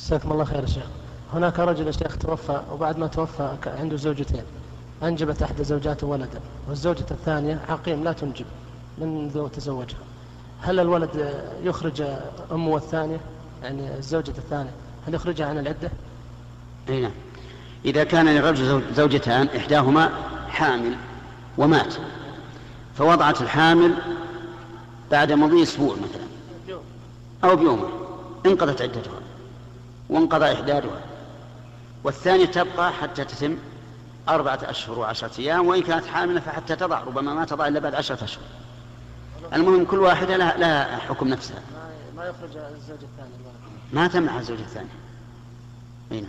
جزاكم الله خير يا شيخ. هناك رجل يا شيخ توفى وبعد ما توفى عنده زوجتين. أنجبت إحدى زوجاته ولدا والزوجة الثانية عقيم لا تنجب منذ تزوجها. هل الولد يخرج أمه الثانية؟ يعني الزوجة الثانية هل يخرجها عن العدة؟ نعم. إذا كان للرجل زوجتان إحداهما حامل ومات. فوضعت الحامل بعد مضي أسبوع مثلا أو بيوم انقضت عدتها. وانقضى إحدادها. والثانية تبقى حتى تتم أربعة أشهر وعشرة أيام وإن كانت حاملة فحتى تضع ربما ما تضع إلا بعد عشرة أشهر. المهم كل واحدة لها, لها حكم نفسها. ما يخرج الزوج الثاني ما تمنع الزوج الثاني نعم.